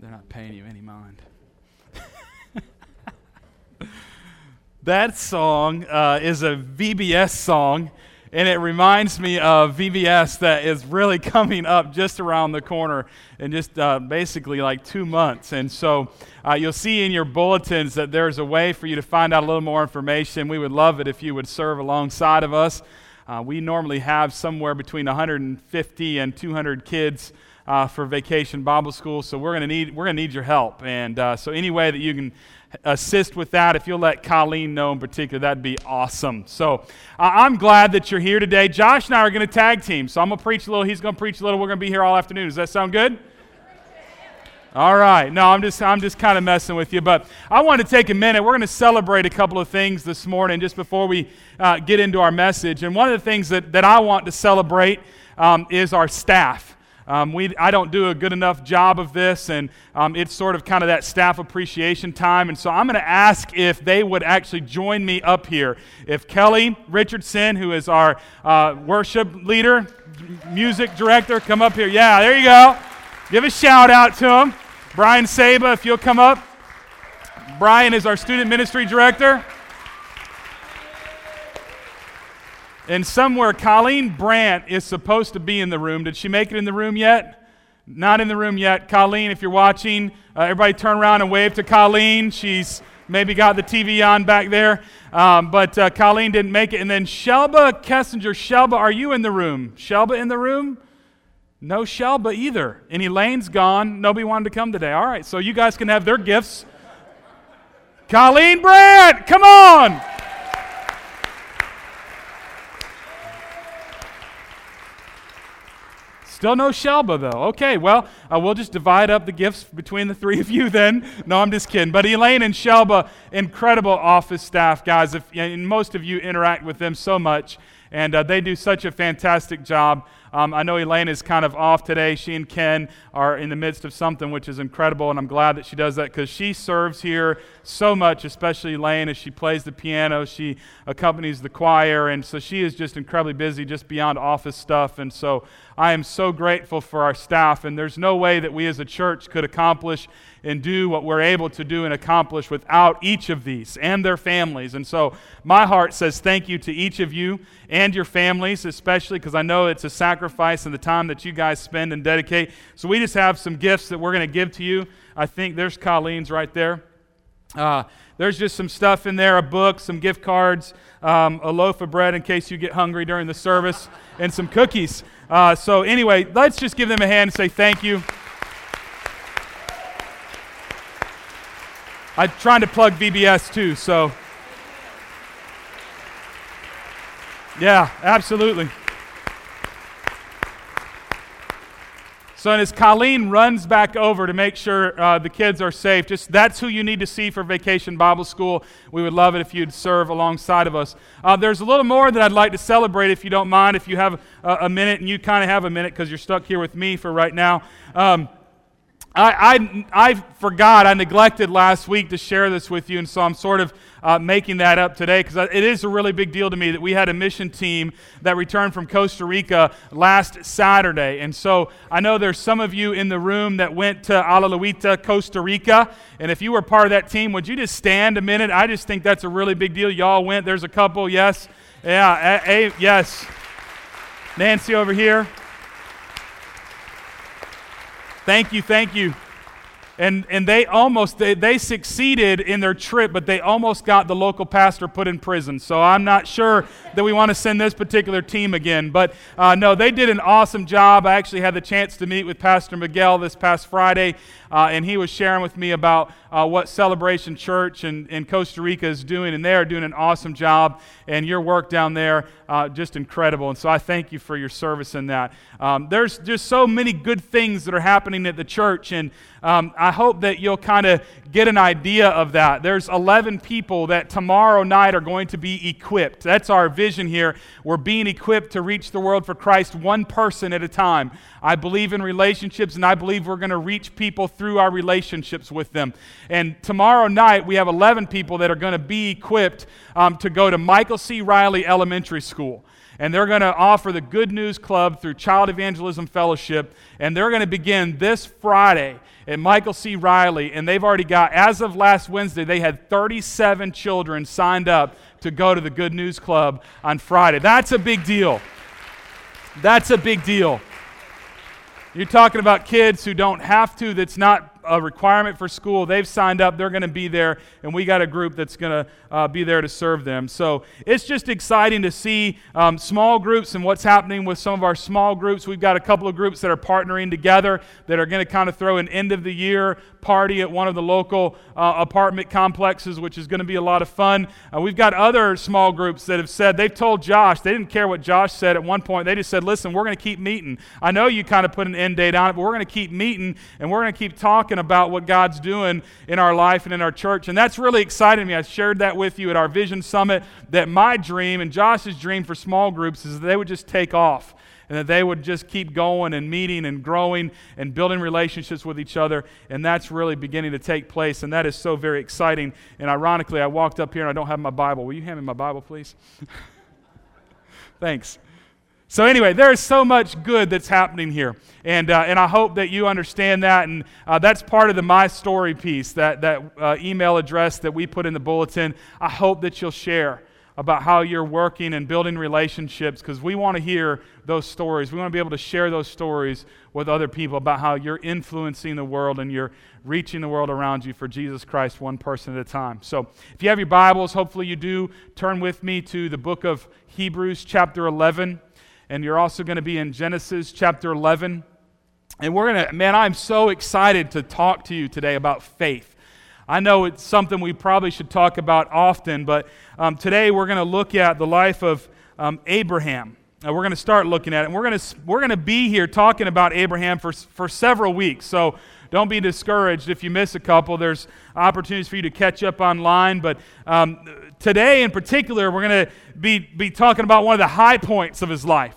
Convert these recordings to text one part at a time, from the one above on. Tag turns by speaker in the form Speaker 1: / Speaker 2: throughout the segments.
Speaker 1: They're not paying you any mind. that song uh, is a VBS song, and it reminds me of VBS that is really coming up just around the corner in just uh, basically like two months. And so uh, you'll see in your bulletins that there's a way for you to find out a little more information. We would love it if you would serve alongside of us. Uh, we normally have somewhere between 150 and 200 kids uh, for vacation Bible school, so we're going to need we're going to need your help. And uh, so any way that you can assist with that, if you'll let Colleen know in particular, that'd be awesome. So uh, I'm glad that you're here today. Josh and I are going to tag team, so I'm going to preach a little. He's going to preach a little. We're going to be here all afternoon. Does that sound good? All right. No, I'm just I'm just kind of messing with you, but I want to take a minute. We're going to celebrate a couple of things this morning just before we uh, get into our message. And one of the things that, that I want to celebrate um, is our staff. Um, we, I don't do a good enough job of this, and um, it's sort of kind of that staff appreciation time. And so I'm going to ask if they would actually join me up here. If Kelly Richardson, who is our uh, worship leader, music director, come up here. Yeah, there you go. Give a shout out to him. Brian Saba, if you'll come up. Brian is our student ministry director. And somewhere, Colleen Brandt is supposed to be in the room. Did she make it in the room yet? Not in the room yet. Colleen, if you're watching, uh, everybody turn around and wave to Colleen. She's maybe got the TV on back there. Um, but uh, Colleen didn't make it. And then Shelba Kessinger. Shelba, are you in the room? Shelba in the room? No Shelba either. And Elaine's gone. Nobody wanted to come today. All right, so you guys can have their gifts. Colleen Brandt, come on. Still no Shelba, though. Okay, well, uh, we'll just divide up the gifts between the three of you then. No, I'm just kidding. But Elaine and Shelba, incredible office staff, guys. If, and most of you interact with them so much, and uh, they do such a fantastic job. Um, I know Elaine is kind of off today. She and Ken are in the midst of something which is incredible, and I'm glad that she does that because she serves here so much, especially Elaine as she plays the piano. She accompanies the choir, and so she is just incredibly busy, just beyond office stuff. And so I am so grateful for our staff, and there's no way that we as a church could accomplish and do what we're able to do and accomplish without each of these and their families. And so my heart says thank you to each of you and your families, especially because I know it's a sacrifice and the time that you guys spend and dedicate. So we just have some gifts that we're going to give to you. I think there's Colleen's right there. Uh, there's just some stuff in there a book, some gift cards, um, a loaf of bread in case you get hungry during the service, and some cookies. Uh, so, anyway, let's just give them a hand and say thank you. I'm trying to plug VBS too, so. Yeah, absolutely. So, as Colleen runs back over to make sure uh, the kids are safe, just that's who you need to see for Vacation Bible School. We would love it if you'd serve alongside of us. Uh, there's a little more that I'd like to celebrate if you don't mind, if you have a, a minute, and you kind of have a minute because you're stuck here with me for right now. Um, I, I, I, forgot, I neglected last week to share this with you, and so I'm sort of uh, making that up today because it is a really big deal to me that we had a mission team that returned from Costa Rica last Saturday. And so I know there's some of you in the room that went to Alajuelita, Costa Rica. And if you were part of that team, would you just stand a minute? I just think that's a really big deal. Y'all went. There's a couple, yes. Yeah, a, a, yes. Nancy over here. Thank you, thank you. And, and they almost they, they succeeded in their trip but they almost got the local pastor put in prison. So i'm not sure that we want to send this particular team again but uh, no they did an awesome job. I actually had the chance to meet with pastor miguel this past friday uh, and he was sharing with me about uh, what celebration church in, in costa rica is doing and they are doing an awesome job and your work down there uh, just incredible. And so I thank you for your service in that. Um, there's just so many good things that are happening at the church, and um, I hope that you'll kind of get an idea of that. There's 11 people that tomorrow night are going to be equipped. That's our vision here. We're being equipped to reach the world for Christ one person at a time. I believe in relationships, and I believe we're going to reach people through our relationships with them. And tomorrow night, we have 11 people that are going to be equipped um, to go to Michael C. Riley Elementary School. and they're going to offer the Good News Club through Child Evangelism Fellowship, and they're going to begin this Friday at Michael C. Riley, and they've already got, as of last Wednesday, they had 37 children signed up to go to the Good News Club on Friday. That's a big deal. That's a big deal. You're talking about kids who don't have to, that's not a requirement for school. They've signed up, they're going to be there, and we got a group that's going to uh, be there to serve them. So it's just exciting to see um, small groups and what's happening with some of our small groups. We've got a couple of groups that are partnering together that are going to kind of throw an end of the year party at one of the local uh, apartment complexes, which is going to be a lot of fun. Uh, we've got other small groups that have said, they've told Josh, they didn't care what Josh said at one point. They just said, listen, we're going to keep meeting. I know you kind of put an end date on it, but we're going to keep meeting and we're going to keep talking about what God's doing in our life and in our church. And that's really exciting me. I shared that with you at our Vision Summit that my dream and Josh's dream for small groups is that they would just take off and that they would just keep going and meeting and growing and building relationships with each other. And that's really beginning to take place. And that is so very exciting. And ironically, I walked up here and I don't have my Bible. Will you hand me my Bible, please? Thanks. So, anyway, there is so much good that's happening here. And, uh, and I hope that you understand that. And uh, that's part of the My Story piece, that, that uh, email address that we put in the bulletin. I hope that you'll share about how you're working and building relationships because we want to hear those stories. We want to be able to share those stories with other people about how you're influencing the world and you're reaching the world around you for Jesus Christ one person at a time. So, if you have your Bibles, hopefully you do, turn with me to the book of Hebrews, chapter 11. And you're also going to be in Genesis, chapter 11. And we're going to, man, I'm so excited to talk to you today about faith. I know it's something we probably should talk about often, but um, today we're going to look at the life of um, Abraham. Uh, we're going to start looking at it. And we're going to we're going to be here talking about Abraham for, for several weeks. So don't be discouraged if you miss a couple. There's opportunities for you to catch up online. But um, today, in particular, we're going to be, be talking about one of the high points of his life.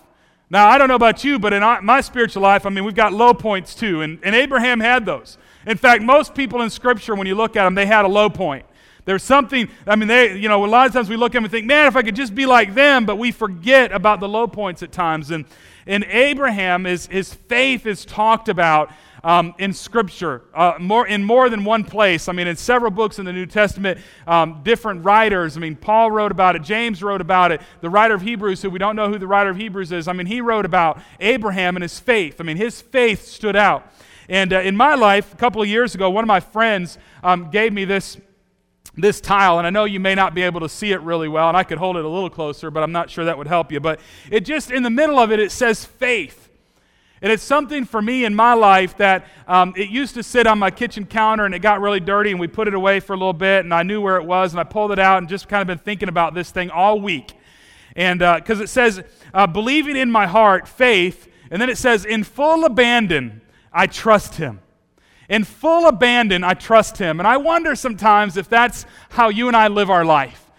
Speaker 1: Now, I don't know about you, but in my spiritual life, I mean, we've got low points too. And, and Abraham had those. In fact, most people in Scripture, when you look at them, they had a low point. There's something, I mean, they, you know, a lot of times we look at them and think, man, if I could just be like them, but we forget about the low points at times. And, and Abraham, is, his faith is talked about um, in Scripture, uh, more, in more than one place. I mean, in several books in the New Testament, um, different writers. I mean, Paul wrote about it, James wrote about it, the writer of Hebrews, who we don't know who the writer of Hebrews is, I mean, he wrote about Abraham and his faith. I mean, his faith stood out. And uh, in my life, a couple of years ago, one of my friends um, gave me this, this tile, and I know you may not be able to see it really well, and I could hold it a little closer, but I'm not sure that would help you. But it just, in the middle of it, it says faith. And it's something for me in my life that um, it used to sit on my kitchen counter and it got really dirty and we put it away for a little bit and I knew where it was and I pulled it out and just kind of been thinking about this thing all week. And because uh, it says, uh, believing in my heart, faith, and then it says, in full abandon, I trust him. In full abandon, I trust him. And I wonder sometimes if that's how you and I live our life.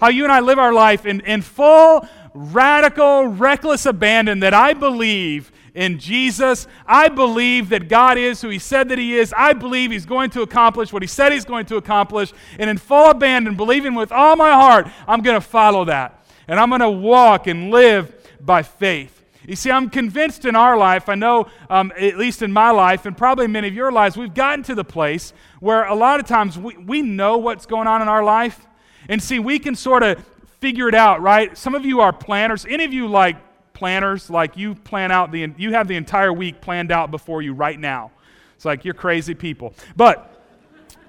Speaker 1: How you and I live our life in, in full, radical, reckless abandon that I believe in Jesus. I believe that God is who He said that He is. I believe He's going to accomplish what He said He's going to accomplish. And in full abandon, believing with all my heart, I'm going to follow that. And I'm going to walk and live by faith. You see, I'm convinced in our life, I know, um, at least in my life, and probably many of your lives, we've gotten to the place where a lot of times we, we know what's going on in our life. And see, we can sort of figure it out, right? Some of you are planners. Any of you like planners? Like you plan out the, you have the entire week planned out before you right now. It's like you're crazy people. But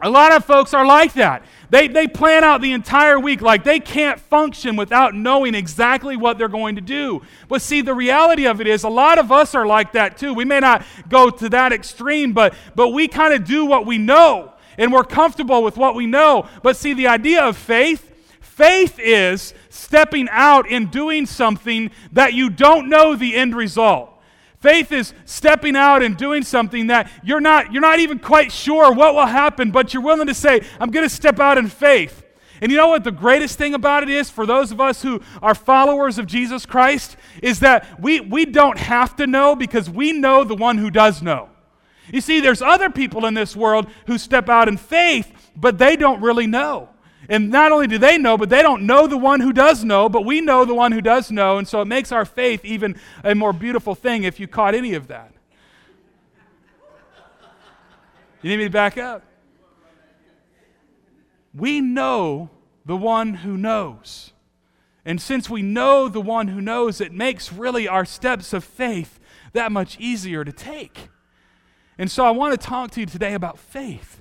Speaker 1: a lot of folks are like that. They, they plan out the entire week like they can't function without knowing exactly what they're going to do. But see, the reality of it is a lot of us are like that too. We may not go to that extreme, but, but we kind of do what we know and we're comfortable with what we know. But see, the idea of faith, faith is stepping out and doing something that you don't know the end result. Faith is stepping out and doing something that you're not, you're not even quite sure what will happen, but you're willing to say, I'm going to step out in faith. And you know what the greatest thing about it is for those of us who are followers of Jesus Christ is that we, we don't have to know because we know the one who does know. You see, there's other people in this world who step out in faith, but they don't really know. And not only do they know, but they don't know the one who does know, but we know the one who does know. And so it makes our faith even a more beautiful thing if you caught any of that. You need me to back up? We know the one who knows. And since we know the one who knows, it makes really our steps of faith that much easier to take. And so I want to talk to you today about faith.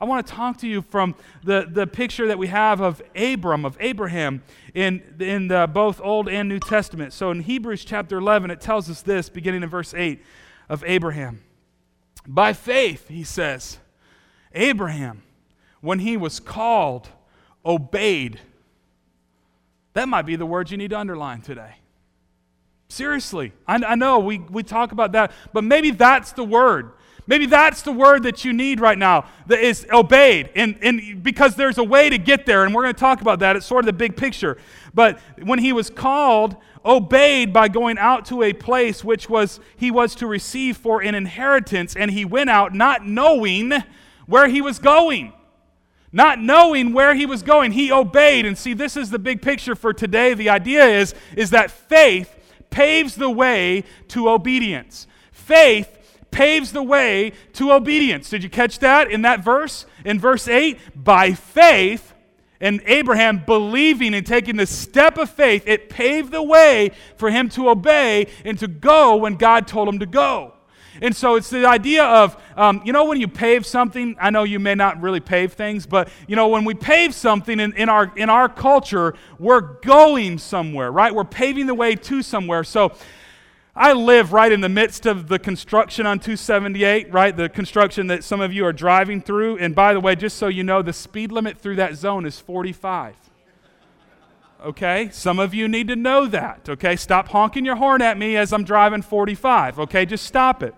Speaker 1: I want to talk to you from the, the picture that we have of Abram, of Abraham, in, in the, both Old and New Testament. So in Hebrews chapter 11, it tells us this, beginning in verse 8 of Abraham. By faith, he says, Abraham, when he was called, obeyed. That might be the word you need to underline today. Seriously, I, I know we, we talk about that, but maybe that's the word. Maybe that's the word that you need right now that is obeyed. And, and because there's a way to get there, and we're going to talk about that. It's sort of the big picture. But when he was called, obeyed by going out to a place which was he was to receive for an inheritance, and he went out not knowing where he was going. Not knowing where he was going, he obeyed. And see, this is the big picture for today. The idea is, is that faith paves the way to obedience. Faith paves the way to obedience. Did you catch that in that verse? In verse 8, by faith, and Abraham believing and taking the step of faith, it paved the way for him to obey and to go when God told him to go. And so it's the idea of, um, you know, when you pave something, I know you may not really pave things, but, you know, when we pave something in, in, our, in our culture, we're going somewhere, right? We're paving the way to somewhere. So I live right in the midst of the construction on 278, right? The construction that some of you are driving through. And by the way, just so you know, the speed limit through that zone is 45. Okay? Some of you need to know that. Okay? Stop honking your horn at me as I'm driving 45. Okay? Just stop it.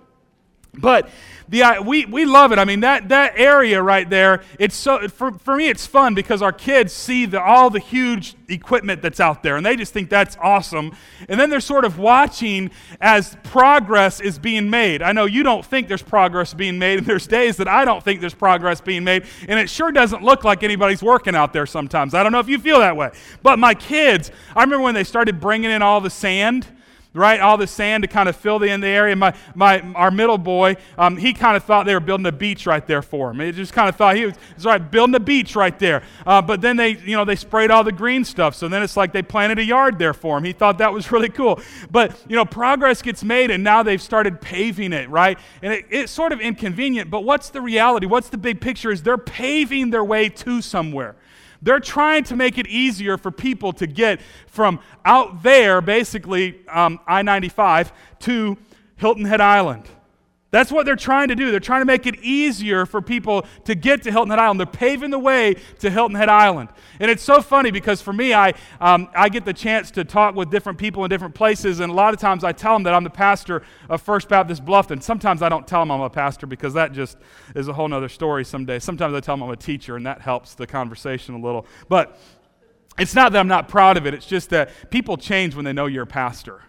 Speaker 1: But the, we, we love it. I mean, that, that area right there, it's so, for, for me, it's fun because our kids see the, all the huge equipment that's out there and they just think that's awesome. And then they're sort of watching as progress is being made. I know you don't think there's progress being made, and there's days that I don't think there's progress being made, and it sure doesn't look like anybody's working out there sometimes. I don't know if you feel that way. But my kids, I remember when they started bringing in all the sand right? All the sand to kind of fill the, in the area. My, my, our middle boy, um, he kind of thought they were building a beach right there for him. He just kind of thought he was, was right, building a beach right there. Uh, but then they, you know, they sprayed all the green stuff. So then it's like they planted a yard there for him. He thought that was really cool. But, you know, progress gets made and now they've started paving it, right? And it, it's sort of inconvenient. But what's the reality? What's the big picture is they're paving their way to somewhere. They're trying to make it easier for people to get from out there, basically um, I 95, to Hilton Head Island. That's what they're trying to do. They're trying to make it easier for people to get to Hilton Head Island. They're paving the way to Hilton Head Island. And it's so funny because for me, I, um, I get the chance to talk with different people in different places, and a lot of times I tell them that I'm the pastor of First Baptist Bluffton. Sometimes I don't tell them I'm a pastor because that just is a whole other story someday. Sometimes I tell them I'm a teacher, and that helps the conversation a little. But it's not that I'm not proud of it, it's just that people change when they know you're a pastor.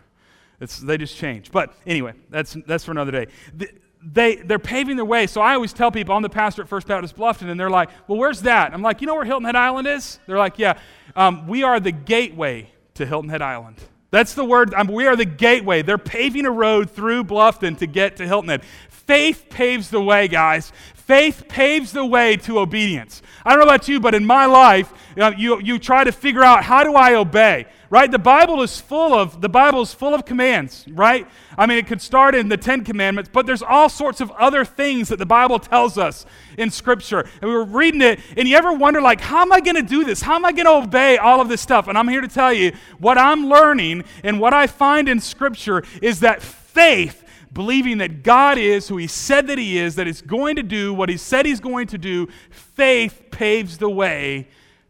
Speaker 1: It's, they just change. But anyway, that's, that's for another day. The, they, they're paving their way. So I always tell people, I'm the pastor at First Baptist Bluffton, and they're like, well, where's that? I'm like, you know where Hilton Head Island is? They're like, yeah. Um, we are the gateway to Hilton Head Island. That's the word. Um, we are the gateway. They're paving a road through Bluffton to get to Hilton Head. Faith paves the way, guys. Faith paves the way to obedience. I don't know about you, but in my life, you, know, you, you try to figure out how do I obey? right? The Bible is full of the Bible is full of commands, right? I mean, it could start in the Ten Commandments, but there's all sorts of other things that the Bible tells us in Scripture. And we were reading it, and you ever wonder, like, how am I going to do this? How am I going to obey all of this stuff? And I'm here to tell you what I'm learning and what I find in Scripture is that faith believing that God is who He said that He is, that He's going to do what He said He's going to do, faith paves the way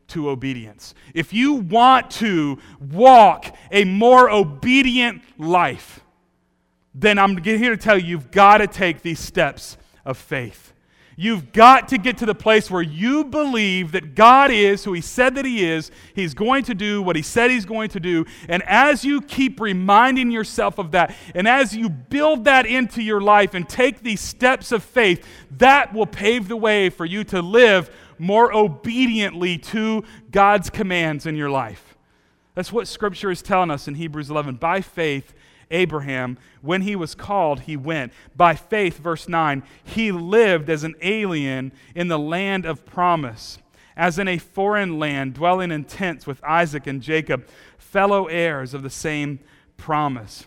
Speaker 1: to obedience. If you want to walk a more obedient life, then I'm here to tell you, you've got to take these steps of faith. You've got to get to the place where you believe that God is who He said that He is. He's going to do what He said He's going to do. And as you keep reminding yourself of that, and as you build that into your life and take these steps of faith, that will pave the way for you to live more obediently to God's commands in your life. That's what Scripture is telling us in Hebrews 11. By faith, Abraham, when he was called, he went. By faith, verse 9, he lived as an alien in the land of promise, as in a foreign land, dwelling in tents with Isaac and Jacob, fellow heirs of the same promise.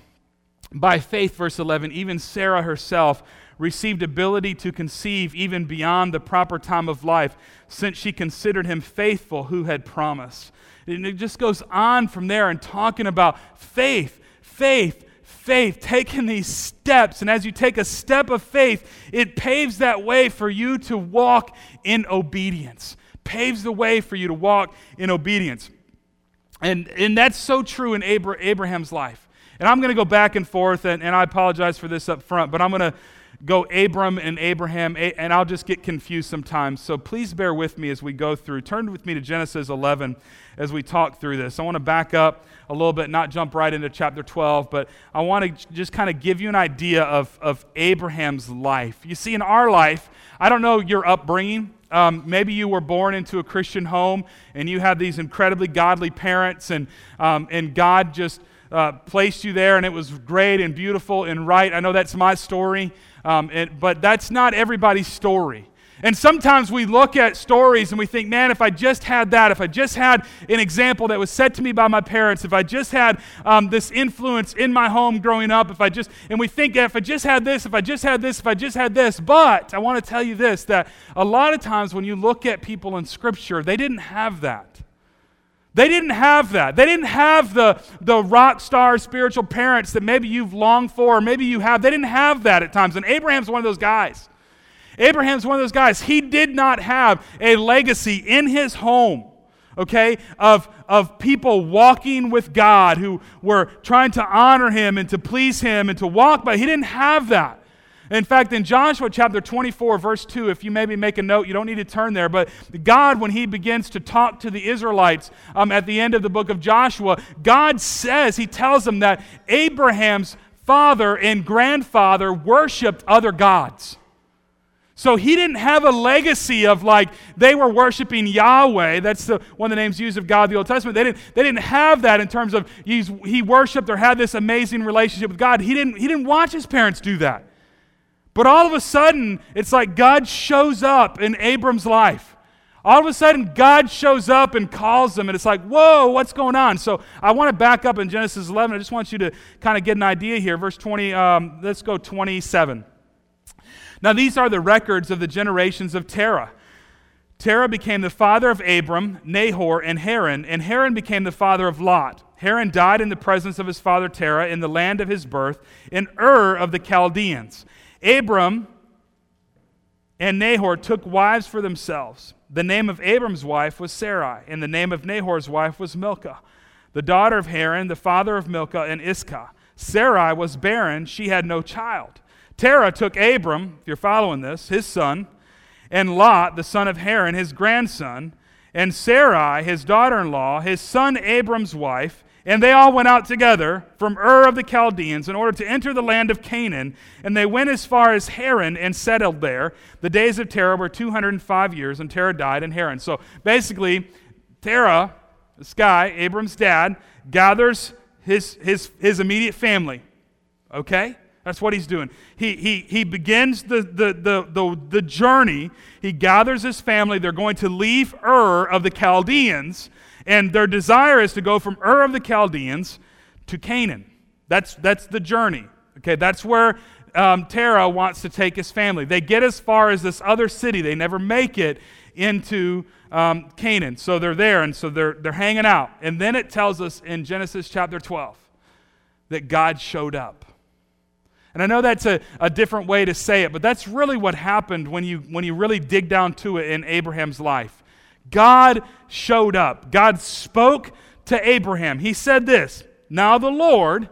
Speaker 1: By faith, verse 11, even Sarah herself received ability to conceive even beyond the proper time of life, since she considered him faithful who had promised. And it just goes on from there and talking about faith, faith, faith, taking these steps. And as you take a step of faith, it paves that way for you to walk in obedience. Paves the way for you to walk in obedience. And, and that's so true in Abraham's life. And I'm going to go back and forth, and, and I apologize for this up front, but I'm going to go Abram and Abraham, and I'll just get confused sometimes. So please bear with me as we go through. Turn with me to Genesis 11 as we talk through this. I want to back up a little bit, not jump right into chapter 12, but I want to just kind of give you an idea of, of Abraham's life. You see, in our life, I don't know your upbringing. Um, maybe you were born into a Christian home and you had these incredibly godly parents, and, um, and God just uh, placed you there, and it was great and beautiful and right. I know that's my story, um, it, but that's not everybody's story. And sometimes we look at stories and we think, man, if I just had that, if I just had an example that was said to me by my parents, if I just had um, this influence in my home growing up, if I just, and we think, if I just had this, if I just had this, if I just had this. But I want to tell you this that a lot of times when you look at people in Scripture, they didn't have that. They didn't have that. They didn't have the, the rock star spiritual parents that maybe you've longed for, or maybe you have. They didn't have that at times. And Abraham's one of those guys. Abraham's one of those guys. He did not have a legacy in his home, okay, of, of people walking with God who were trying to honor him and to please him and to walk by. He didn't have that. In fact, in Joshua chapter 24, verse 2, if you maybe make a note, you don't need to turn there, but God, when he begins to talk to the Israelites um, at the end of the book of Joshua, God says, he tells them that Abraham's father and grandfather worshiped other gods. So he didn't have a legacy of like they were worshiping Yahweh. That's the, one of the names used of God in the Old Testament. They didn't, they didn't have that in terms of he worshiped or had this amazing relationship with God. He didn't, he didn't watch his parents do that. But all of a sudden, it's like God shows up in Abram's life. All of a sudden, God shows up and calls them, and it's like, whoa, what's going on? So I want to back up in Genesis 11. I just want you to kind of get an idea here. Verse 20, um, let's go 27. Now, these are the records of the generations of Terah. Terah became the father of Abram, Nahor, and Haran, and Haran became the father of Lot. Haran died in the presence of his father Terah in the land of his birth, in Ur of the Chaldeans. Abram and Nahor took wives for themselves. The name of Abram's wife was Sarai, and the name of Nahor's wife was Milcah, the daughter of Haran, the father of Milcah and Iscah. Sarai was barren, she had no child. Terah took Abram, if you're following this, his son, and Lot, the son of Haran, his grandson, and Sarai, his daughter in law, his son Abram's wife, and they all went out together from Ur of the Chaldeans in order to enter the land of Canaan. And they went as far as Haran and settled there. The days of Terah were 205 years, and Terah died in Haran. So basically, Terah, this guy, Abram's dad, gathers his, his, his immediate family. Okay? That's what he's doing. He, he, he begins the, the, the, the, the journey. He gathers his family. They're going to leave Ur of the Chaldeans and their desire is to go from Ur of the Chaldeans to Canaan. That's, that's the journey. Okay, that's where um, Terah wants to take his family. They get as far as this other city. They never make it into um, Canaan. So they're there, and so they're, they're hanging out. And then it tells us in Genesis chapter 12 that God showed up. And I know that's a, a different way to say it, but that's really what happened when you, when you really dig down to it in Abraham's life. God showed up. God spoke to Abraham. He said this Now the Lord,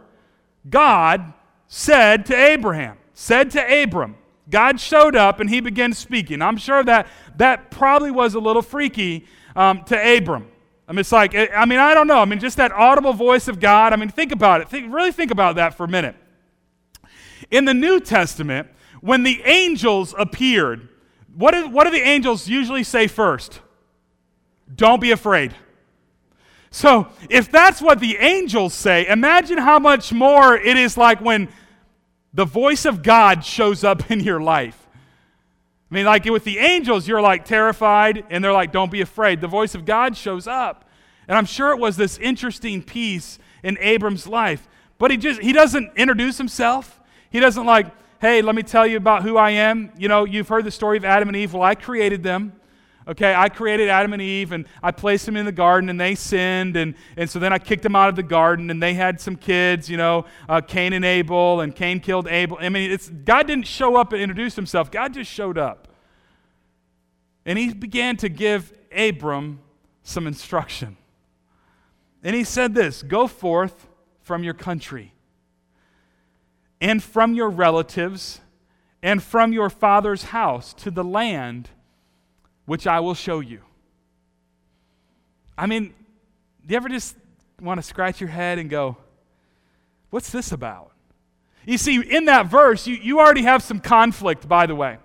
Speaker 1: God, said to Abraham, said to Abram, God showed up and he began speaking. I'm sure that that probably was a little freaky um, to Abram. I mean, it's like, I mean, I don't know. I mean, just that audible voice of God. I mean, think about it. Think, really think about that for a minute. In the New Testament, when the angels appeared, what do, what do the angels usually say first? Don't be afraid. So, if that's what the angels say, imagine how much more it is like when the voice of God shows up in your life. I mean, like with the angels, you're like terrified, and they're like, don't be afraid. The voice of God shows up. And I'm sure it was this interesting piece in Abram's life. But he just he doesn't introduce himself. He doesn't like, hey, let me tell you about who I am. You know, you've heard the story of Adam and Eve. Well, I created them. Okay, I created Adam and Eve and I placed them in the garden and they sinned. And, and so then I kicked them out of the garden and they had some kids, you know, uh, Cain and Abel, and Cain killed Abel. I mean, it's, God didn't show up and introduce himself, God just showed up. And he began to give Abram some instruction. And he said this Go forth from your country and from your relatives and from your father's house to the land which I will show you. I mean, do you ever just want to scratch your head and go, What's this about? You see, in that verse, you, you already have some conflict, by the way.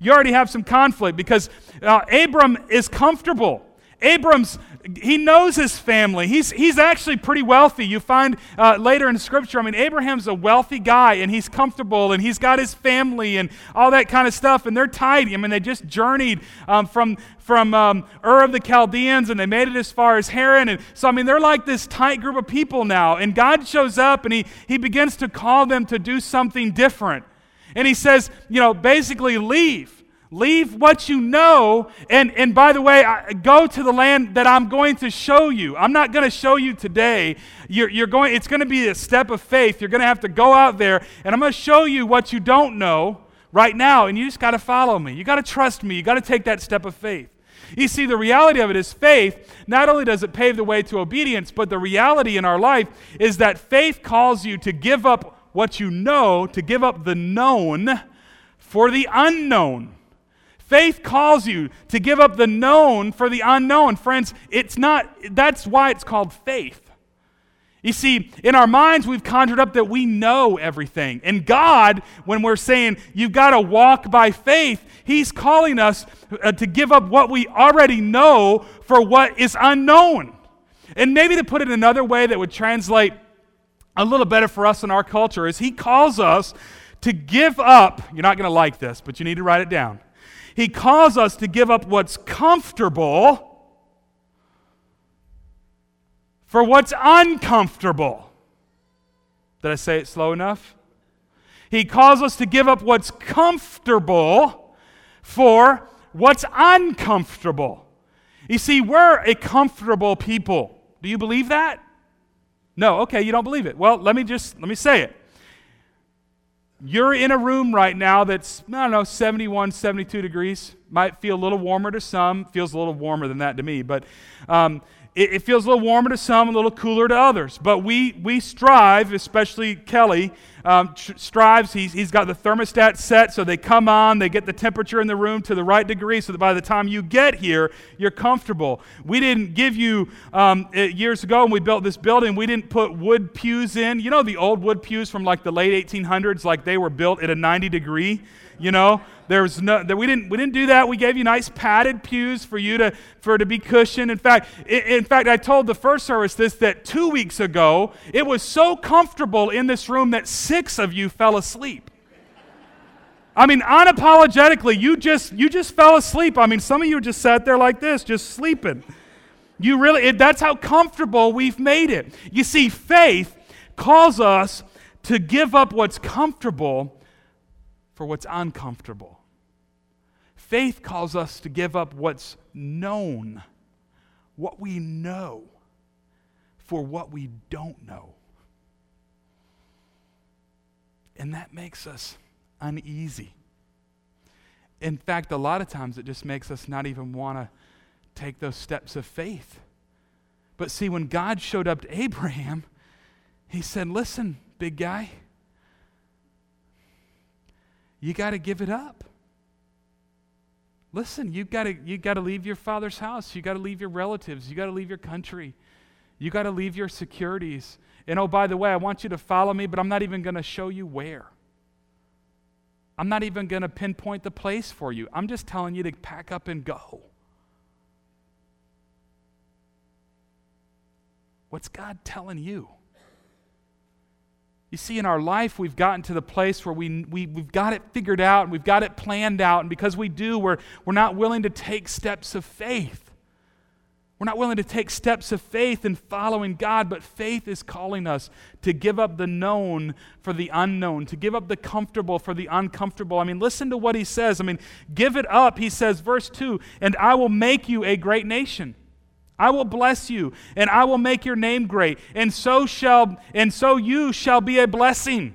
Speaker 1: You already have some conflict because uh, Abram is comfortable. Abram's, he knows his family. He's, he's actually pretty wealthy. You find uh, later in Scripture, I mean, Abraham's a wealthy guy and he's comfortable and he's got his family and all that kind of stuff. And they're tidy. I mean, they just journeyed um, from, from um, Ur of the Chaldeans and they made it as far as Haran. And so, I mean, they're like this tight group of people now. And God shows up and he, he begins to call them to do something different. And he says, you know, basically, leave. Leave what you know, and, and by the way, I, go to the land that I'm going to show you. I'm not going to show you today. You're, you're going, it's going to be a step of faith. You're going to have to go out there, and I'm going to show you what you don't know right now, and you just got to follow me. You got to trust me. You got to take that step of faith. You see, the reality of it is faith, not only does it pave the way to obedience, but the reality in our life is that faith calls you to give up what you know, to give up the known for the unknown. Faith calls you to give up the known for the unknown. Friends, it's not, that's why it's called faith. You see, in our minds, we've conjured up that we know everything. And God, when we're saying you've got to walk by faith, He's calling us uh, to give up what we already know for what is unknown. And maybe to put it another way that would translate a little better for us in our culture is He calls us to give up. You're not going to like this, but you need to write it down. He calls us to give up what's comfortable for what's uncomfortable. Did I say it slow enough? He calls us to give up what's comfortable for what's uncomfortable. You see, we're a comfortable people. Do you believe that? No, okay, you don't believe it. Well, let me just let me say it. You're in a room right now that's, I don't know, 71, 72 degrees. Might feel a little warmer to some. Feels a little warmer than that to me. But um, it, it, feels a little warmer to some, a little cooler to others. But we, we strive, especially Kelly, um, tr- strives. He's, he's got the thermostat set so they come on, they get the temperature in the room to the right degree so that by the time you get here, you're comfortable. We didn't give you, um, years ago when we built this building, we didn't put wood pews in. You know the old wood pews from like the late 1800s, like they were built at a 90 degree? You know there was no that we didn't we didn't do that we gave you nice padded pews for you to for to be cushioned in fact in, fact i told the first service this that two weeks ago it was so comfortable in this room that six of you fell asleep I mean, unapologetically, you just you just fell asleep. I mean, some of you just sat there like this, just sleeping. You really it, that's how comfortable we've made it. You see, faith calls us to give up what's comfortable for what's uncomfortable. Faith calls us to give up what's known, what we know, for what we don't know. And that makes us uneasy. In fact, a lot of times it just makes us not even want to take those steps of faith. But see, when God showed up to Abraham, he said, Listen, big guy, you got to give it up. Listen, you've got to you got to leave your father's house. You got to leave your relatives. You got to leave your country. You got to leave your securities. And oh, by the way, I want you to follow me, but I'm not even going to show you where. I'm not even going to pinpoint the place for you. I'm just telling you to pack up and go. What's God telling you? You see, in our life, we've gotten to the place where we, we, we've got it figured out and we've got it planned out. And because we do, we're, we're not willing to take steps of faith. We're not willing to take steps of faith in following God, but faith is calling us to give up the known for the unknown, to give up the comfortable for the uncomfortable. I mean, listen to what he says. I mean, give it up. He says, verse 2 And I will make you a great nation. I will bless you, and I will make your name great, and so shall and so you shall be a blessing.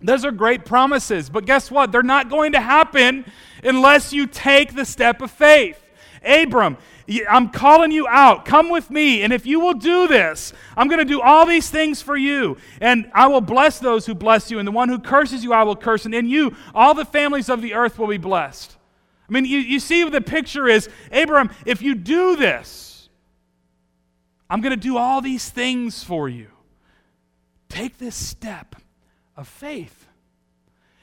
Speaker 1: Those are great promises, but guess what? They're not going to happen unless you take the step of faith. Abram, I'm calling you out. Come with me. And if you will do this, I'm going to do all these things for you. And I will bless those who bless you. And the one who curses you, I will curse. And in you, all the families of the earth will be blessed. I mean, you, you see the picture is Abram, if you do this, I'm going to do all these things for you. Take this step of faith.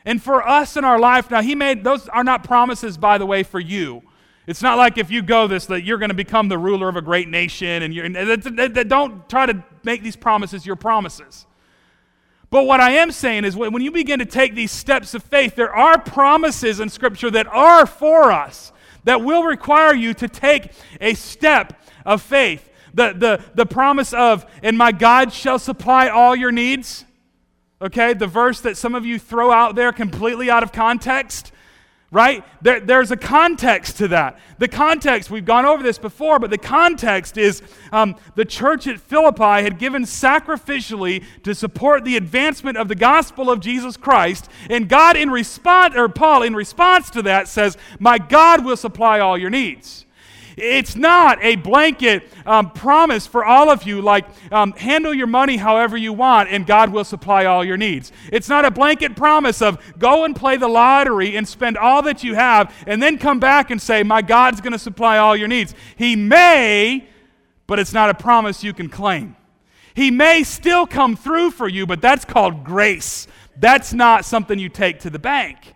Speaker 1: And for us in our life, now, he made those are not promises, by the way, for you. It's not like if you go this that you're going to become the ruler of a great nation, and you're. Don't try to make these promises your promises. But what I am saying is when you begin to take these steps of faith, there are promises in Scripture that are for us that will require you to take a step of faith. The, the, the promise of, and my God shall supply all your needs. Okay, the verse that some of you throw out there completely out of context, right? There, there's a context to that. The context, we've gone over this before, but the context is um, the church at Philippi had given sacrificially to support the advancement of the gospel of Jesus Christ. And God, in response, or Paul, in response to that, says, My God will supply all your needs. It's not a blanket um, promise for all of you, like um, handle your money however you want and God will supply all your needs. It's not a blanket promise of go and play the lottery and spend all that you have and then come back and say, My God's going to supply all your needs. He may, but it's not a promise you can claim. He may still come through for you, but that's called grace. That's not something you take to the bank.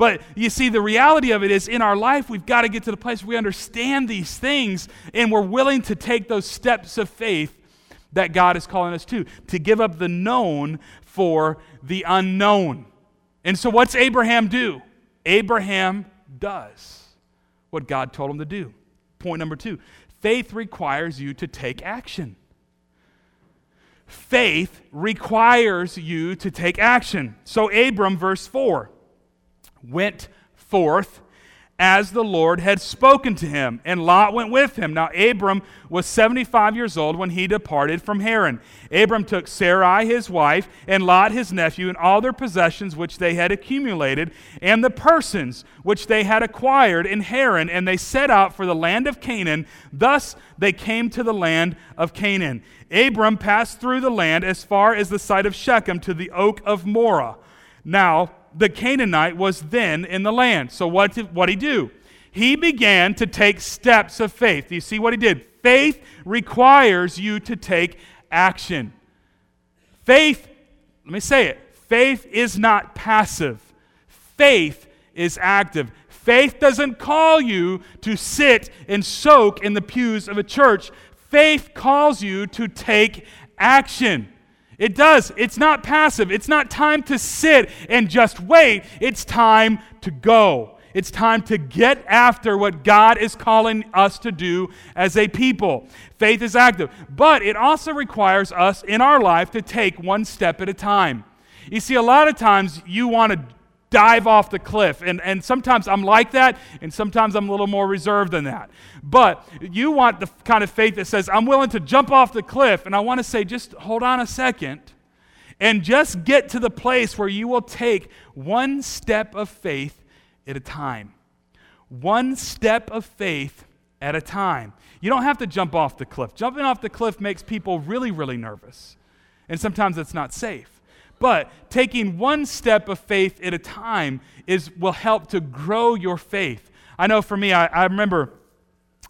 Speaker 1: But you see, the reality of it is in our life, we've got to get to the place where we understand these things and we're willing to take those steps of faith that God is calling us to, to give up the known for the unknown. And so, what's Abraham do? Abraham does what God told him to do. Point number two faith requires you to take action. Faith requires you to take action. So, Abram, verse 4 went forth as the Lord had spoken to him, and Lot went with him. Now, Abram was 75 years old when he departed from Haran. Abram took Sarai his wife, and Lot his nephew, and all their possessions which they had accumulated, and the persons which they had acquired in Haran, and they set out for the land of Canaan. Thus they came to the land of Canaan. Abram passed through the land as far as the site of Shechem to the oak of Moreh. Now, the Canaanite was then in the land. So what did what he do? He began to take steps of faith. Do you see what he did? Faith requires you to take action. Faith, let me say it. Faith is not passive. Faith is active. Faith doesn't call you to sit and soak in the pews of a church. Faith calls you to take action. It does. It's not passive. It's not time to sit and just wait. It's time to go. It's time to get after what God is calling us to do as a people. Faith is active, but it also requires us in our life to take one step at a time. You see, a lot of times you want to dive off the cliff. And, and sometimes I'm like that, and sometimes I'm a little more reserved than that. But you want the kind of faith that says, I'm willing to jump off the cliff. And I want to say, just hold on a second and just get to the place where you will take one step of faith at a time. One step of faith at a time. You don't have to jump off the cliff. Jumping off the cliff makes people really, really nervous. And sometimes it's not safe. But taking one step of faith at a time is, will help to grow your faith. I know for me, I, I remember.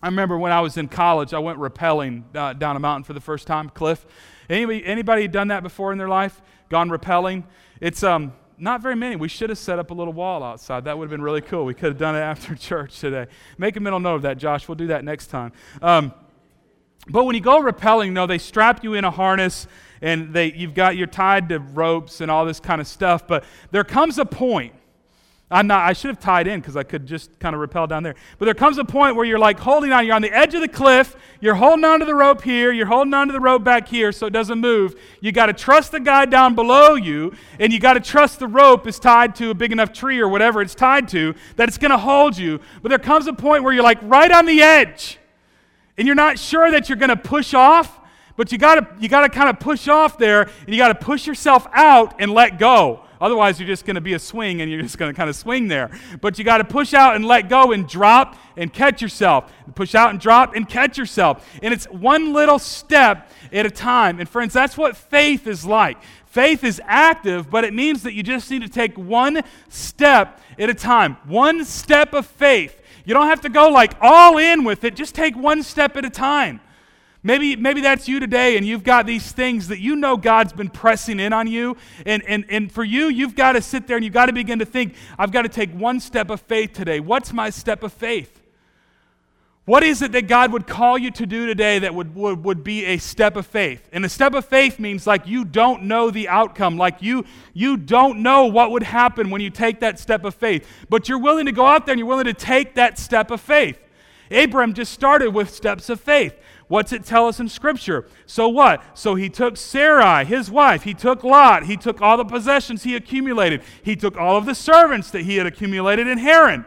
Speaker 1: I remember when I was in college, I went rappelling uh, down a mountain for the first time, cliff. Anybody, anybody done that before in their life? Gone rappelling? It's um, not very many. We should have set up a little wall outside. That would have been really cool. We could have done it after church today. Make a mental note of that, Josh. We'll do that next time. Um, but when you go rappelling, though, they strap you in a harness and they, you've got, you're tied to ropes and all this kind of stuff. But there comes a point I'm not, I should have tied in because I could just kind of rappel down there. But there comes a point where you're like holding on. You're on the edge of the cliff. You're holding on to the rope here. You're holding on to the rope back here so it doesn't move. You got to trust the guy down below you, and you got to trust the rope is tied to a big enough tree or whatever it's tied to that it's going to hold you. But there comes a point where you're like right on the edge, and you're not sure that you're going to push off. But you got to you got to kind of push off there, and you got to push yourself out and let go. Otherwise, you're just going to be a swing and you're just going to kind of swing there. But you got to push out and let go and drop and catch yourself. Push out and drop and catch yourself. And it's one little step at a time. And friends, that's what faith is like. Faith is active, but it means that you just need to take one step at a time. One step of faith. You don't have to go like all in with it, just take one step at a time. Maybe, maybe that's you today, and you've got these things that you know God's been pressing in on you. And, and, and for you, you've got to sit there and you've got to begin to think, I've got to take one step of faith today. What's my step of faith? What is it that God would call you to do today that would, would, would be a step of faith? And a step of faith means like you don't know the outcome, like you, you don't know what would happen when you take that step of faith. But you're willing to go out there and you're willing to take that step of faith. Abram just started with steps of faith. What's it tell us in Scripture? So what? So he took Sarai, his wife. He took Lot. He took all the possessions he accumulated. He took all of the servants that he had accumulated in Haran.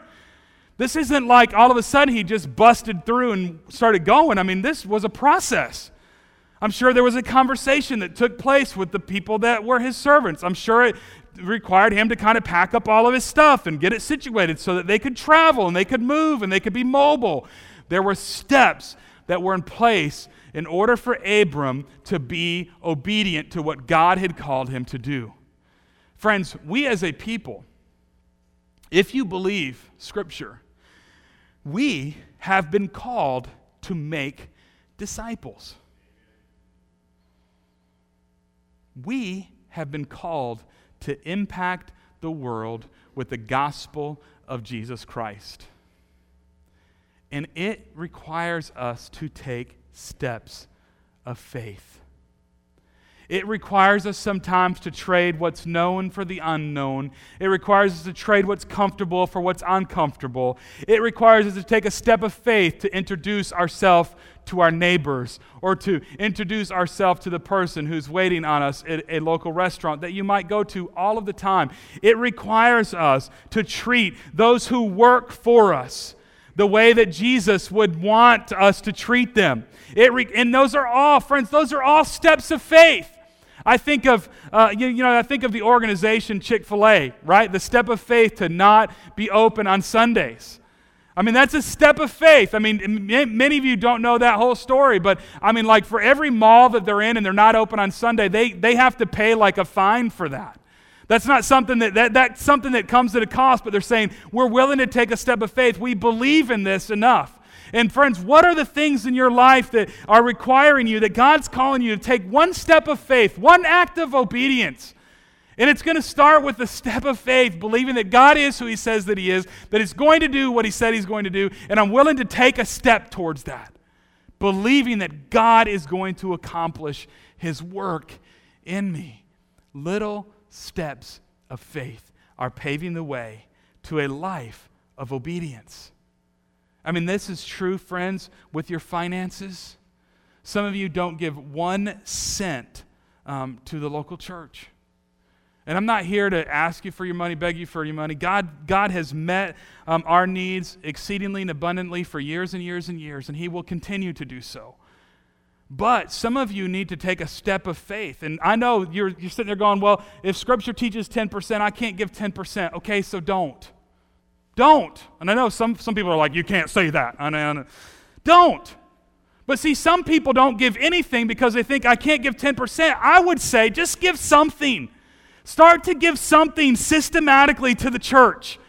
Speaker 1: This isn't like all of a sudden he just busted through and started going. I mean, this was a process. I'm sure there was a conversation that took place with the people that were his servants. I'm sure it required him to kind of pack up all of his stuff and get it situated so that they could travel and they could move and they could be mobile. There were steps that were in place in order for Abram to be obedient to what God had called him to do. Friends, we as a people, if you believe Scripture, we have been called to make disciples. We have been called to impact the world with the gospel of Jesus Christ. And it requires us to take steps of faith. It requires us sometimes to trade what's known for the unknown. It requires us to trade what's comfortable for what's uncomfortable. It requires us to take a step of faith to introduce ourselves to our neighbors or to introduce ourselves to the person who's waiting on us at a local restaurant that you might go to all of the time. It requires us to treat those who work for us the way that Jesus would want us to treat them. It re- and those are all, friends, those are all steps of faith. I think of, uh, you, you, know, I think of the organization Chick fil A, right? The step of faith to not be open on Sundays. I mean, that's a step of faith. I mean, many of you don't know that whole story, but I mean, like for every mall that they're in and they're not open on Sunday, they, they have to pay like a fine for that. That's not something that, that that's something that comes at a cost, but they're saying we're willing to take a step of faith. We believe in this enough. And friends, what are the things in your life that are requiring you, that God's calling you to take one step of faith, one act of obedience? And it's going to start with the step of faith, believing that God is who He says that He is, that He's going to do what He said He's going to do, and I'm willing to take a step towards that, believing that God is going to accomplish His work in me. Little steps of faith are paving the way to a life of obedience. I mean, this is true, friends, with your finances. Some of you don't give one cent um, to the local church. And I'm not here to ask you for your money, beg you for your money. God, God has met um, our needs exceedingly and abundantly for years and years and years, and He will continue to do so. But some of you need to take a step of faith. And I know you're, you're sitting there going, well, if Scripture teaches 10%, I can't give 10%. Okay, so don't. Don't. And I know some, some people are like, you can't say that. I know. Don't. But see, some people don't give anything because they think I can't give 10%. I would say just give something. Start to give something systematically to the church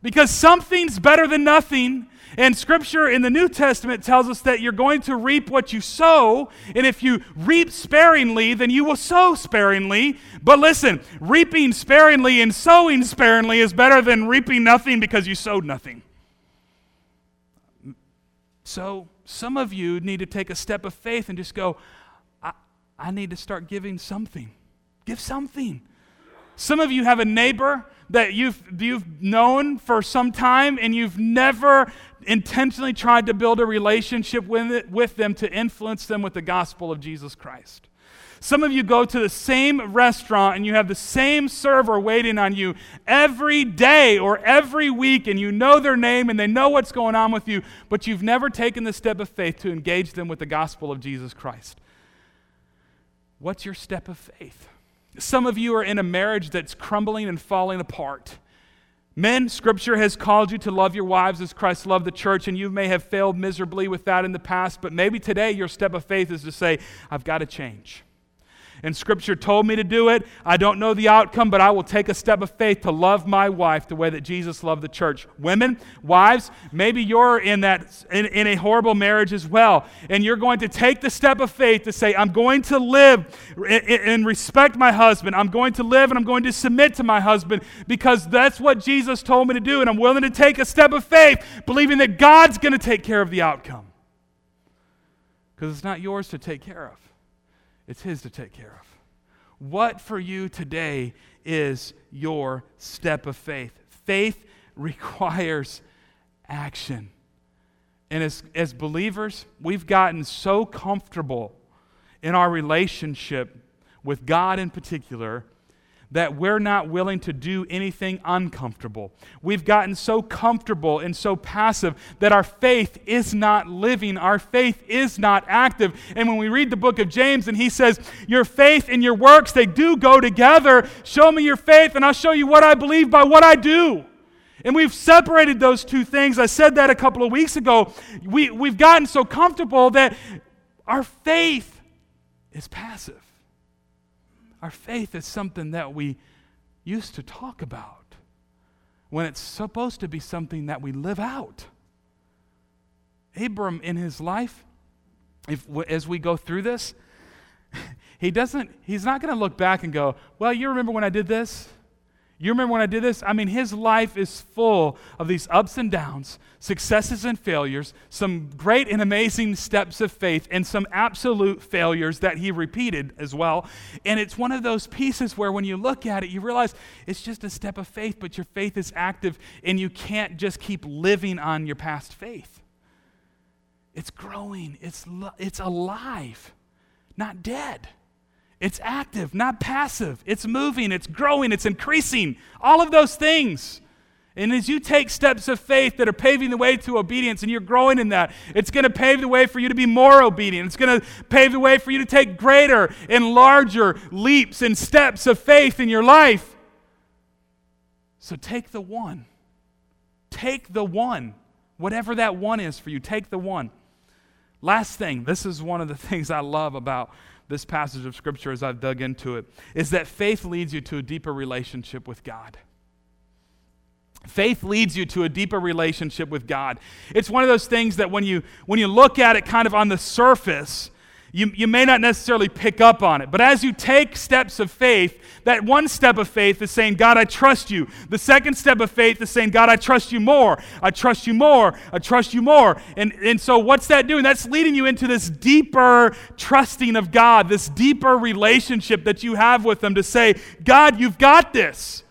Speaker 1: because something's better than nothing And scripture in the New Testament tells us that you're going to reap what you sow. And if you reap sparingly, then you will sow sparingly. But listen, reaping sparingly and sowing sparingly is better than reaping nothing because you sowed nothing. So some of you need to take a step of faith and just go, I, I need to start giving something. Give something. Some of you have a neighbor that you've, you've known for some time and you've never intentionally tried to build a relationship with, it, with them to influence them with the gospel of Jesus Christ. Some of you go to the same restaurant and you have the same server waiting on you every day or every week, and you know their name and they know what's going on with you, but you've never taken the step of faith to engage them with the gospel of Jesus Christ. What's your step of faith? Some of you are in a marriage that's crumbling and falling apart. Men, Scripture has called you to love your wives as Christ loved the church, and you may have failed miserably with that in the past, but maybe today your step of faith is to say, I've got to change and Scripture told me to do it. I don't know the outcome, but I will take a step of faith to love my wife the way that Jesus loved the church. Women, wives, maybe you're in that in, in a horrible marriage as well, and you're going to take the step of faith to say, I'm going to live and respect my husband. I'm going to live and I'm going to submit to my husband because that's what Jesus told me to do, and I'm willing to take a step of faith, believing that God's going to take care of the outcome. Because it's not yours to take care of it's His to take care of. What for you today is your step of faith? Faith requires action. And as, as believers, we've gotten so comfortable in our relationship with God in particular that we're not willing to do anything uncomfortable. We've gotten so comfortable and so passive that our faith is not living, our faith is not active. And when we read the book of James and he says, Your faith and your works, they do go together. Show me your faith, and I'll show you what I believe by what I do. And we've separated those two things. I said that a couple of weeks ago. We, we've gotten so comfortable that our faith is passive. Our faith is something that we used to talk about when it's supposed to be something that we live out. Abram, in his life, if, as we go through this, he doesn't, he's not going to look back and go, Well, you remember when I did this? You remember when I did this? I mean, his life is full of these ups and downs, successes and failures, some great and amazing steps of faith, and some absolute failures that he repeated as well. And it's one of those pieces where when you look at it, you realize it's just a step of faith, but your faith is active, and you can't just keep living on your past faith. It's growing, it's, it's alive, not dead. It's active, not passive. It's moving, it's growing, it's increasing. All of those things. And as you take steps of faith that are paving the way to obedience and you're growing in that, it's going to pave the way for you to be more obedient. It's going to pave the way for you to take greater and larger leaps and steps of faith in your life. So take the one. Take the one. Whatever that one is for you, take the one. Last thing, this is one of the things I love about this passage of Scripture as I've dug into it is that faith leads you to a deeper relationship with God. Faith leads you to a deeper relationship with God. It's one of those things that when you, when you look at it kind of on the surface, you, you may not necessarily pick up on it. But as you take steps of faith, that one step of faith is saying, God, I trust you. The second step of faith is saying, God, I trust you more. I trust you more. I trust you more. And, and so, what's that doing? That's leading you into this deeper trusting of God, this deeper relationship that you have with Him to say, God, you've got this.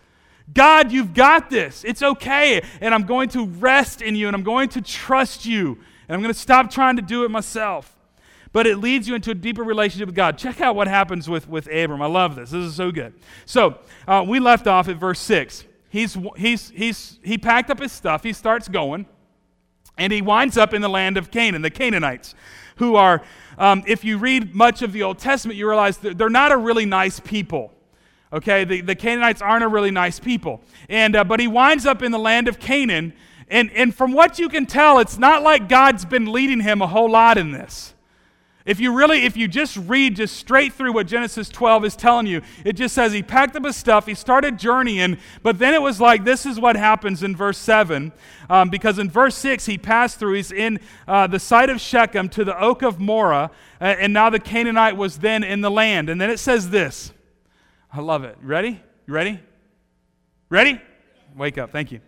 Speaker 1: God, you've got this. It's okay. And I'm going to rest in you and I'm going to trust you. And I'm going to stop trying to do it myself but it leads you into a deeper relationship with God. Check out what happens with, with Abram. I love this. This is so good. So uh, we left off at verse 6. He's, he's, he's, he packed up his stuff, he starts going, and he winds up in the land of Canaan, the Canaanites, who are, um, if you read much of the Old Testament, you realize they're not a really nice people. Okay, the, the Canaanites aren't a really nice people. And, uh, but he winds up in the land of Canaan, and, and from what you can tell, it's not like God's been leading him a whole lot in this. If you really, if you just read just straight through what Genesis 12 is telling you, it just says he packed up his stuff, he started journeying, but then it was like, this is what happens in verse 7. Um, because in verse 6, he passed through, he's in uh, the site of Shechem to the oak of Moreh, uh, and now the Canaanite was then in the land. And then it says this. I love it. Ready? You ready? Ready? Wake up. Thank you.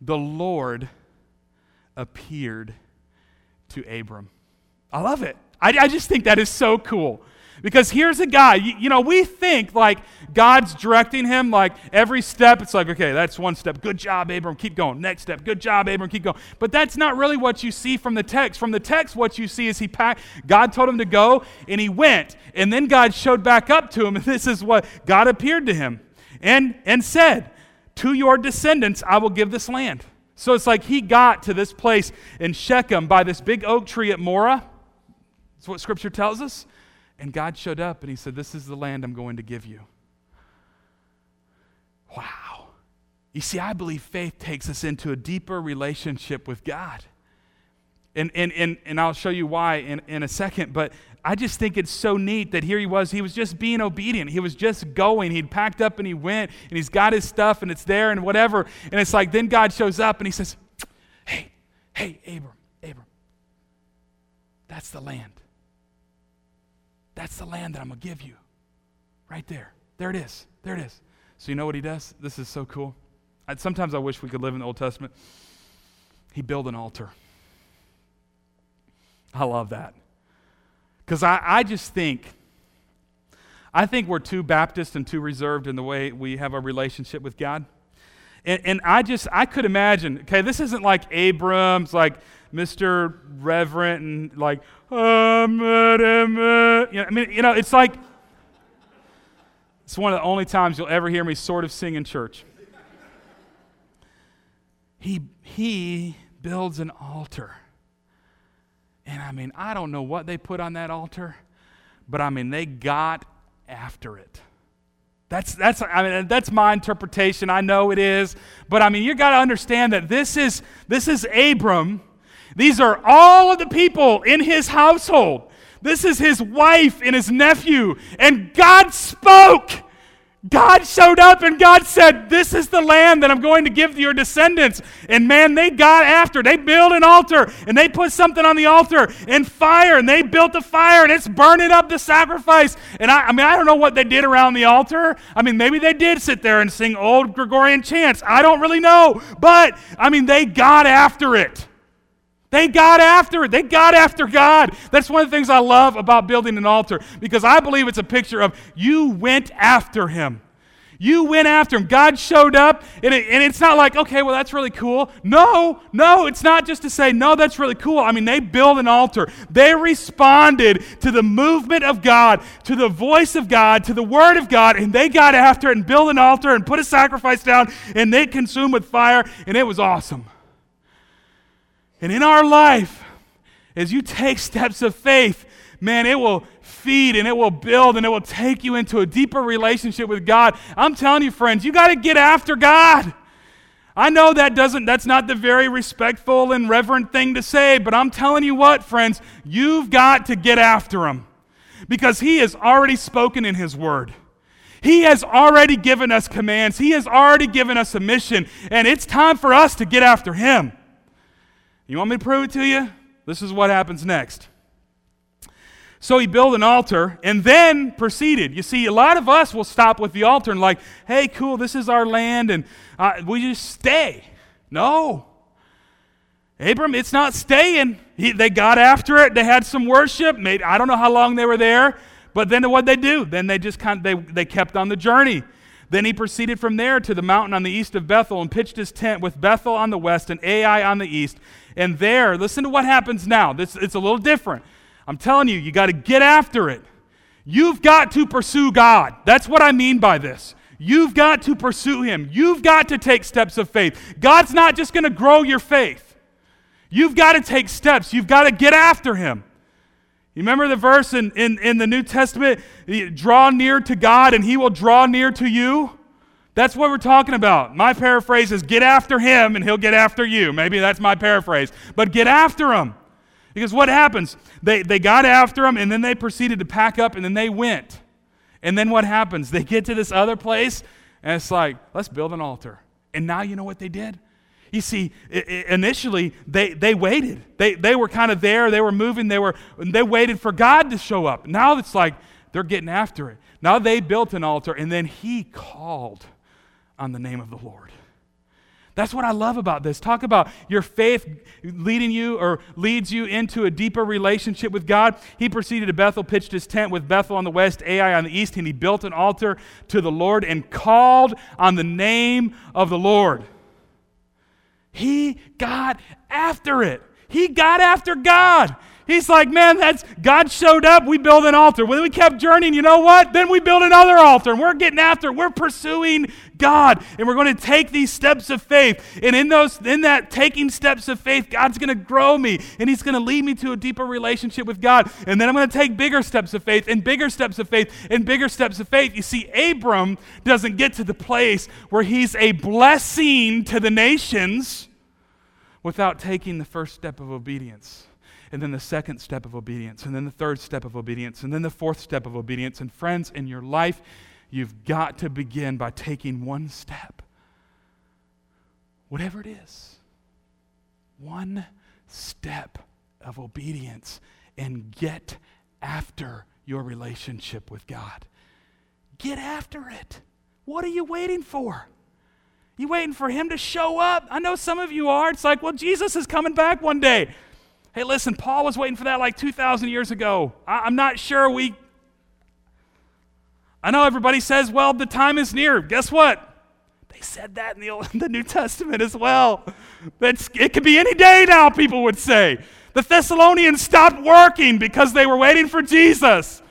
Speaker 1: The Lord appeared to Abram. I love it. I, I just think that is so cool. Because here's a guy, you, you, know, we think like God's directing him, like every step, it's like, okay, that's one step. Good job, Abram, keep going. Next step, good job, Abram, keep going. But that's not really what you see from the text. From the text, what you see is he packed, God told him to go, and he went. And then God showed back up to him, and this is what God appeared to him and, and said, To your descendants I will give this land. So it's like he got to this place in Shechem by this big oak tree at Moreh that's what Scripture tells us. And God showed up and He said, This is the land I'm going to give you. Wow. You see, I believe faith takes us into a deeper relationship with God. And, and, and, and I'll show you why in, in a second, but I just think it's so neat that here he was. He was just being obedient. He was just going. He'd packed up and he went and he's got his stuff and it's there and whatever. And it's like then God shows up and he says, Hey, hey, Abram, Abram, that's the land. That's the land that I'm going to give you. Right there. There it is. There it is. So, you know what he does? This is so cool. I, sometimes I wish we could live in the Old Testament. He built an altar. I love that. Because I, I just think, I think we're too Baptist and too reserved in the way we have a relationship with God. And, and I just, I could imagine, okay, this isn't like Abram's, like Mr. Reverend, and like, you know, I mean, you know, it's like, it's one of the only times you'll ever hear me sort of sing in church. He, he builds an altar. And I mean, I don't know what they put on that altar, but I mean, they got after it. That's, that's, I mean, that's my interpretation. I know it is. But I mean, you got to understand that this is, this is Abram. These are all of the people in his household. This is his wife and his nephew. And God spoke. God showed up and God said, This is the land that I'm going to give to your descendants. And man, they got after. They built an altar and they put something on the altar and fire and they built a fire and it's burning up the sacrifice. And I, I mean, I don't know what they did around the altar. I mean, maybe they did sit there and sing old Gregorian chants. I don't really know. But I mean, they got after it. They got after it. They got after God. That's one of the things I love about building an altar because I believe it's a picture of you went after him. You went after him. God showed up, and, it, and, it's not like, okay, well, that's really cool. No, no, it's not just to say, no, that's really cool. I mean, they built an altar. They responded to the movement of God, to the voice of God, to the word of God, and they got after it and built an altar and put a sacrifice down, and they consumed with fire, and it was awesome. And in our life, as you take steps of faith, man, it will feed and it will build and it will take you into a deeper relationship with God. I'm telling you, friends, you got to get after God. I know that doesn't that's not the very respectful and reverent thing to say, but I'm telling you what, friends, you've got to get after him. Because he has already spoken in his word. He has already given us commands. He has already given us a mission, and it's time for us to get after him. You want me to prove it to you? This is what happens next. So he built an altar and then proceeded. You see, a lot of us will stop with the altar and, like, hey, cool, this is our land, and uh, we just stay. No. Abram, it's not staying. He, they got after it. They had some worship. Maybe, I don't know how long they were there, but then what they do? Then they just kind of, they, they kept on the journey. Then he proceeded from there to the mountain on the east of Bethel and pitched his tent with Bethel on the west and Ai on the east. And there, listen to what happens now. This, it's a little different. I'm telling you, you got to get after it. You've got to pursue God. That's what I mean by this. You've got to pursue Him. You've got to take steps of faith. God's not just going to grow your faith. You've got to take steps. You've got to get after Him. You remember the verse in, in, in the New Testament? Draw near to God and he will draw near to you. That's what we're talking about. My paraphrase is get after him and he'll get after you. Maybe that's my paraphrase. But get after him. Because what happens? They, they got after him and then they proceeded to pack up and then they went. And then what happens? They get to this other place and it's like, let's build an altar. And now you know what they did? You see, initially they, they waited. They, they were kind of there, they were moving, they, were, they waited for God to show up. Now it's like they're getting after it. Now they built an altar and then he called on the name of the Lord. That's what I love about this. Talk about your faith leading you or leads you into a deeper relationship with God. He proceeded to Bethel, pitched his tent with Bethel on the west, Ai on the east, and he built an altar to the Lord and called on the name of the Lord. He got after it. He got after God. He's like, man, that's God showed up. We build an altar. When we kept journeying, you know what? Then we build another altar, and we're getting after it. We're pursuing God, and we're going to take these steps of faith. And in those, in that taking steps of faith, God's going to grow me, and He's going to lead me to a deeper relationship with God. And then I'm going to take bigger steps of faith, and bigger steps of faith, and bigger steps of faith. You see, Abram doesn't get to the place where he's a blessing to the nations without taking the first step of obedience and then the second step of obedience, and then the third step of obedience, and then the fourth step of obedience. And friends, in your life, you've got to begin by taking one step, whatever it is, one step of obedience, and get after your relationship with God. Get after it. What are you waiting for? You waiting for him to show up? I know some of you are. It's like, well, Jesus is coming back one day. Hey, listen, Paul was waiting for that like 2,000 years ago. I, am not sure we. I know everybody says, well, the time is near. Guess what? They said that in the, Old, the New Testament as well. That's, it could be any day now, people would say. The Thessalonians stopped working because they were waiting for Jesus.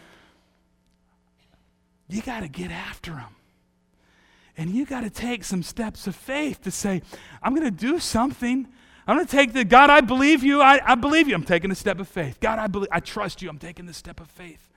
Speaker 1: You got to get after them. And you got to take some steps of faith to say, I'm going to do something I'm going to take the God, I believe you. I, I believe you. I'm taking a step of faith. God, I believe. I trust you. I'm taking the step of faith.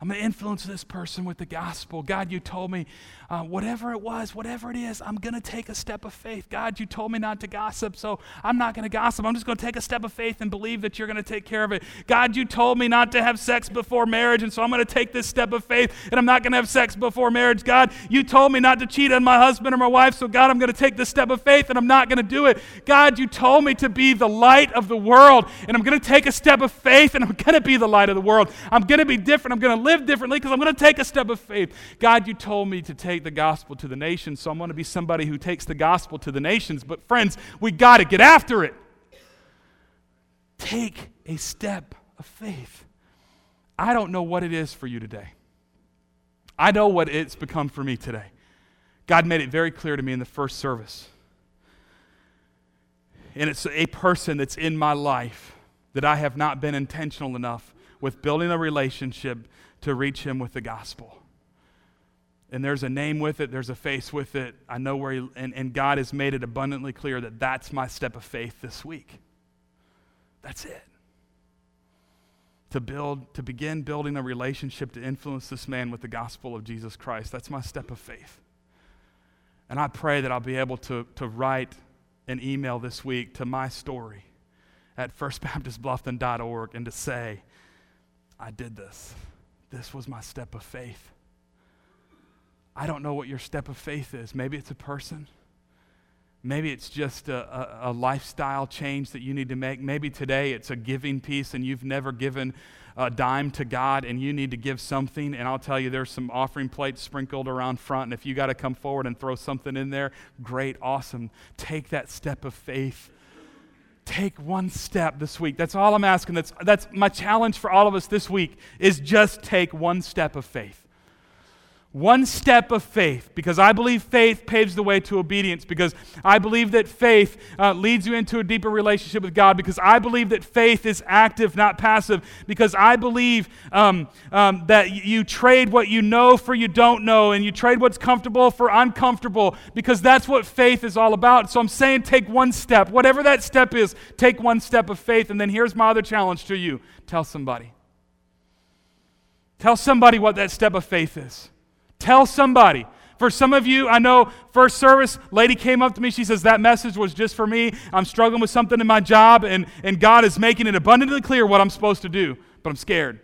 Speaker 1: I'm going to influence this person with the gospel. God, you told me uh, whatever it was, whatever it is, I'm going to take a step of faith. God, you told me not to gossip, so I'm not going to gossip. I'm just going to take a step of faith and believe that you're going to take care of it. God, you told me not to have sex before marriage, and so I'm going to take this step of faith and I'm not going to have sex before marriage. God, you told me not to cheat on my husband or my wife, so God, I'm going to take this step of faith and I'm not going to do it. God, you told me to be the light of the world, and I'm going to take a step of faith and I'm going to be the light of the world. I'm going to be different. I'm going to live differently because I'm going to take a step of faith. God, you told me to take take the gospel to the nations, so I'm going to be somebody who takes the gospel to the nations. But, friends, we got to get after it. Take a step of faith. I don't know what it is for you today. I know what it's become for me today. God made it very clear to me in the first service. And it's a person that's in my life that I have not been intentional enough with building a relationship to reach him with the gospel and there's a name with it, there's a face with it. I know where he, and, and God has made it abundantly clear that that's my step of faith this week. That's it. To build, to begin building a relationship to influence this man with the gospel of Jesus Christ. That's my step of faith. And I pray that I'll be able to, to write an email this week to my story at firstbaptistbluffton.org and to say, I did this. This was my step of faith. I don't know what your step of faith is. Maybe it's a person. Maybe it's just a, a, a, lifestyle change that you need to make. Maybe today it's a giving piece and you've never given a dime to God and you need to give something. And I'll tell you, there's some offering plates sprinkled around front. And if you got to come forward and throw something in there, great, awesome. Take that step of faith. Take one step this week. That's all I'm asking. That's, that's my challenge for all of us this week is just take one step of faith one step of faith because I believe faith paves the way to obedience because I believe that faith uh, leads you into a deeper relationship with God because I believe that faith is active, not passive because I believe um, um, that you trade what you know for you don't know and you trade what's comfortable for uncomfortable because that's what faith is all about. So I'm saying take one step, whatever that step is, take one step of faith. And then here's my other challenge to you tell somebody. Tell somebody what that step of faith is. Tell somebody. For some of you, I know first service, lady came up to me. She says, That message was just for me. I'm struggling with something in my job, and, and God is making it abundantly clear what I'm supposed to do, but I'm scared.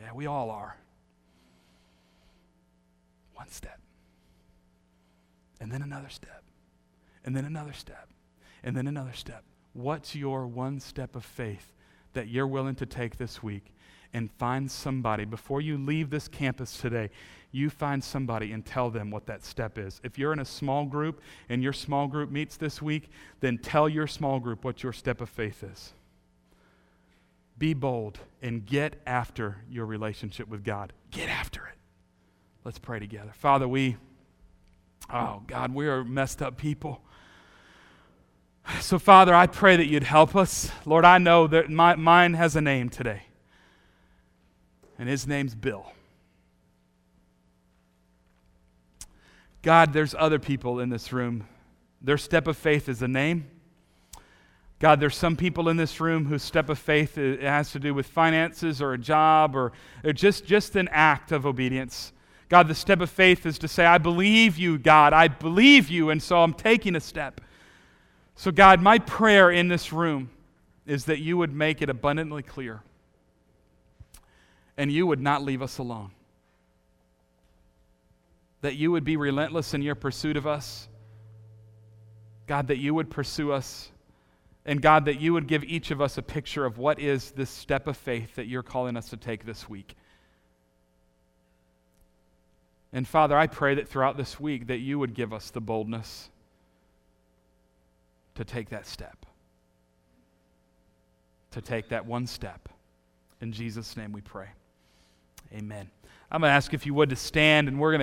Speaker 1: Yeah, we all are. One step, and then another step, and then another step, and then another step. What's your one step of faith that you're willing to take this week? And find somebody before you leave this campus today you find somebody and tell them what that step is. If you're in a small group and your small group meets this week, then tell your small group what your step of faith is. Be bold and get after your relationship with God. Get after it. Let's pray together. Father, we, oh God, we are messed up people. So, Father, I pray that you'd help us. Lord, I know that my, mine has a name today, and his name's Bill. God, there's other people in this room. Their step of faith is a name. God, there's some people in this room whose step of faith has to do with finances or a job or, or just, just an act of obedience. God, the step of faith is to say, I believe you, God. I believe you, and so I'm taking a step. So, God, my prayer in this room is that you would make it abundantly clear and you would not leave us alone that you would be relentless in your pursuit of us. God, that you would pursue us. And God, that you would give each of us a picture of what is this step of faith that you're calling us to take this week. And Father, I pray that throughout this week that you would give us the boldness to take that step. To take that one step. In Jesus' name we pray. Amen. I'm going to ask if you would to stand and we're going to